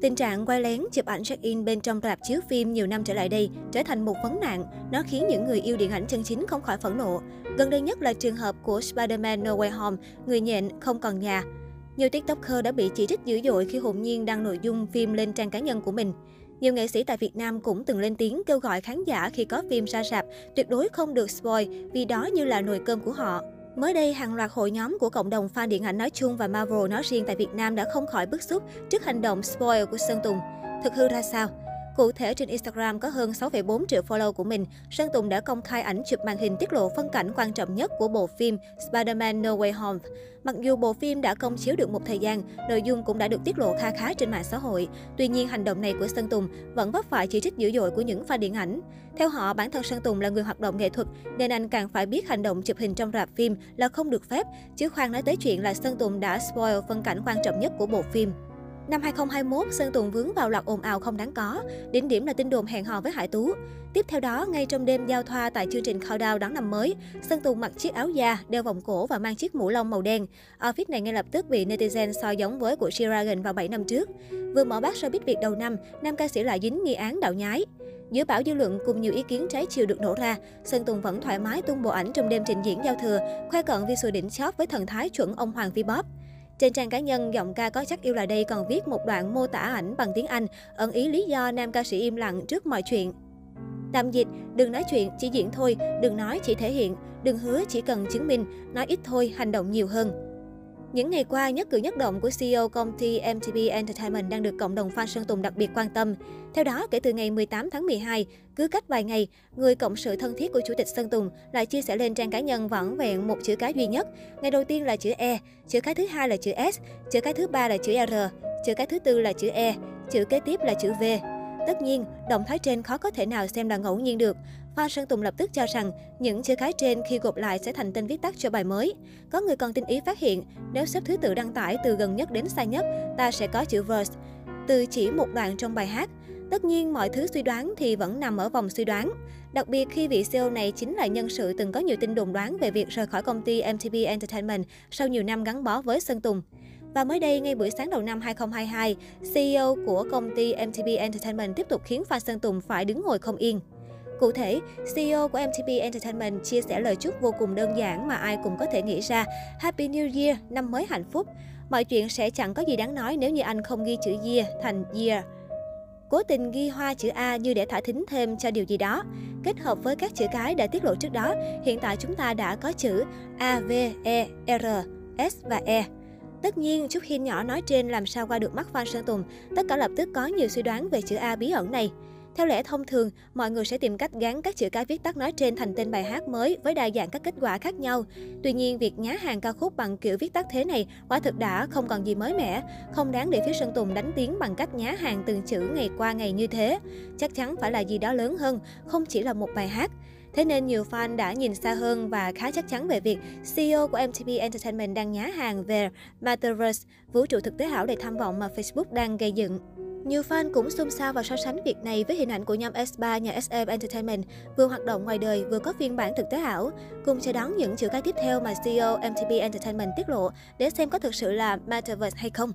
Tình trạng quay lén chụp ảnh check-in bên trong rạp chiếu phim nhiều năm trở lại đây trở thành một vấn nạn. Nó khiến những người yêu điện ảnh chân chính không khỏi phẫn nộ. Gần đây nhất là trường hợp của Spider-Man No Way Home, người nhện không còn nhà. Nhiều TikToker đã bị chỉ trích dữ dội khi hồn nhiên đăng nội dung phim lên trang cá nhân của mình. Nhiều nghệ sĩ tại Việt Nam cũng từng lên tiếng kêu gọi khán giả khi có phim ra rạp tuyệt đối không được spoil vì đó như là nồi cơm của họ. Mới đây, hàng loạt hội nhóm của cộng đồng fan điện ảnh nói chung và Marvel nói riêng tại Việt Nam đã không khỏi bức xúc trước hành động spoil của Sơn Tùng. Thực hư ra sao? Cụ thể trên Instagram có hơn 6,4 triệu follow của mình, Sơn Tùng đã công khai ảnh chụp màn hình tiết lộ phân cảnh quan trọng nhất của bộ phim Spider-Man No Way Home. Mặc dù bộ phim đã công chiếu được một thời gian, nội dung cũng đã được tiết lộ kha khá trên mạng xã hội. Tuy nhiên, hành động này của Sơn Tùng vẫn vấp phải chỉ trích dữ dội của những fan điện ảnh. Theo họ, bản thân Sơn Tùng là người hoạt động nghệ thuật, nên anh càng phải biết hành động chụp hình trong rạp phim là không được phép, chứ khoan nói tới chuyện là Sơn Tùng đã spoil phân cảnh quan trọng nhất của bộ phim. Năm 2021, Sơn Tùng vướng vào loạt ồn ào không đáng có. Đỉnh điểm là tin đồn hẹn hò với Hải Tú. Tiếp theo đó, ngay trong đêm giao thoa tại chương trình Countdown đón năm mới, Sơn Tùng mặc chiếc áo da, đeo vòng cổ và mang chiếc mũ lông màu đen. Outfit này ngay lập tức bị netizen so giống với của G-Dragon vào 7 năm trước. Vừa mở bát showbiz Việt đầu năm, nam ca sĩ lại dính nghi án đạo nhái. Giữa bão dư luận cùng nhiều ý kiến trái chiều được nổ ra, Sơn Tùng vẫn thoải mái tung bộ ảnh trong đêm trình diễn giao thừa, khoe cận visual đỉnh chóp với thần thái chuẩn ông Hoàng Vi Bóp. Trên trang cá nhân, giọng ca có chắc yêu là đây còn viết một đoạn mô tả ảnh bằng tiếng Anh, ẩn ý lý do nam ca sĩ im lặng trước mọi chuyện. Tạm dịch, đừng nói chuyện, chỉ diễn thôi, đừng nói, chỉ thể hiện, đừng hứa, chỉ cần chứng minh, nói ít thôi, hành động nhiều hơn. Những ngày qua, nhất cử nhất động của CEO công ty MTB Entertainment đang được cộng đồng fan Sơn Tùng đặc biệt quan tâm. Theo đó, kể từ ngày 18 tháng 12, cứ cách vài ngày, người cộng sự thân thiết của Chủ tịch Sơn Tùng lại chia sẻ lên trang cá nhân vỏn vẹn một chữ cái duy nhất. Ngày đầu tiên là chữ E, chữ cái thứ hai là chữ S, chữ cái thứ ba là chữ R, chữ cái thứ tư là chữ E, chữ kế tiếp là chữ V. Tất nhiên, động thái trên khó có thể nào xem là ngẫu nhiên được. Hoa Sơn Tùng lập tức cho rằng những chữ cái trên khi gộp lại sẽ thành tên viết tắt cho bài mới. Có người còn tinh ý phát hiện, nếu xếp thứ tự đăng tải từ gần nhất đến xa nhất, ta sẽ có chữ verse, từ chỉ một đoạn trong bài hát. Tất nhiên, mọi thứ suy đoán thì vẫn nằm ở vòng suy đoán. Đặc biệt khi vị CEO này chính là nhân sự từng có nhiều tin đồn đoán về việc rời khỏi công ty MTV Entertainment sau nhiều năm gắn bó với Sơn Tùng. Và mới đây, ngay buổi sáng đầu năm 2022, CEO của công ty mtb Entertainment tiếp tục khiến fan Sơn Tùng phải đứng ngồi không yên. Cụ thể, CEO của mtb Entertainment chia sẻ lời chúc vô cùng đơn giản mà ai cũng có thể nghĩ ra. Happy New Year, năm mới hạnh phúc. Mọi chuyện sẽ chẳng có gì đáng nói nếu như anh không ghi chữ year thành year. Cố tình ghi hoa chữ A như để thả thính thêm cho điều gì đó. Kết hợp với các chữ cái đã tiết lộ trước đó, hiện tại chúng ta đã có chữ A, V, E, R, S và E. Tất nhiên, chút hin nhỏ nói trên làm sao qua được mắt fan Sơn Tùng, tất cả lập tức có nhiều suy đoán về chữ A bí ẩn này. Theo lẽ thông thường, mọi người sẽ tìm cách gắn các chữ cái viết tắt nói trên thành tên bài hát mới với đa dạng các kết quả khác nhau. Tuy nhiên, việc nhá hàng ca khúc bằng kiểu viết tắt thế này quả thực đã không còn gì mới mẻ, không đáng để phía Sơn Tùng đánh tiếng bằng cách nhá hàng từng chữ ngày qua ngày như thế. Chắc chắn phải là gì đó lớn hơn, không chỉ là một bài hát. Thế nên nhiều fan đã nhìn xa hơn và khá chắc chắn về việc CEO của MTV Entertainment đang nhá hàng về Metaverse, vũ trụ thực tế ảo đầy tham vọng mà Facebook đang gây dựng. Nhiều fan cũng xôn xao và so sánh việc này với hình ảnh của nhóm S3 nhà SM Entertainment vừa hoạt động ngoài đời vừa có phiên bản thực tế ảo. Cùng chờ đón những chữ cái tiếp theo mà CEO MTB Entertainment tiết lộ để xem có thực sự là Metaverse hay không.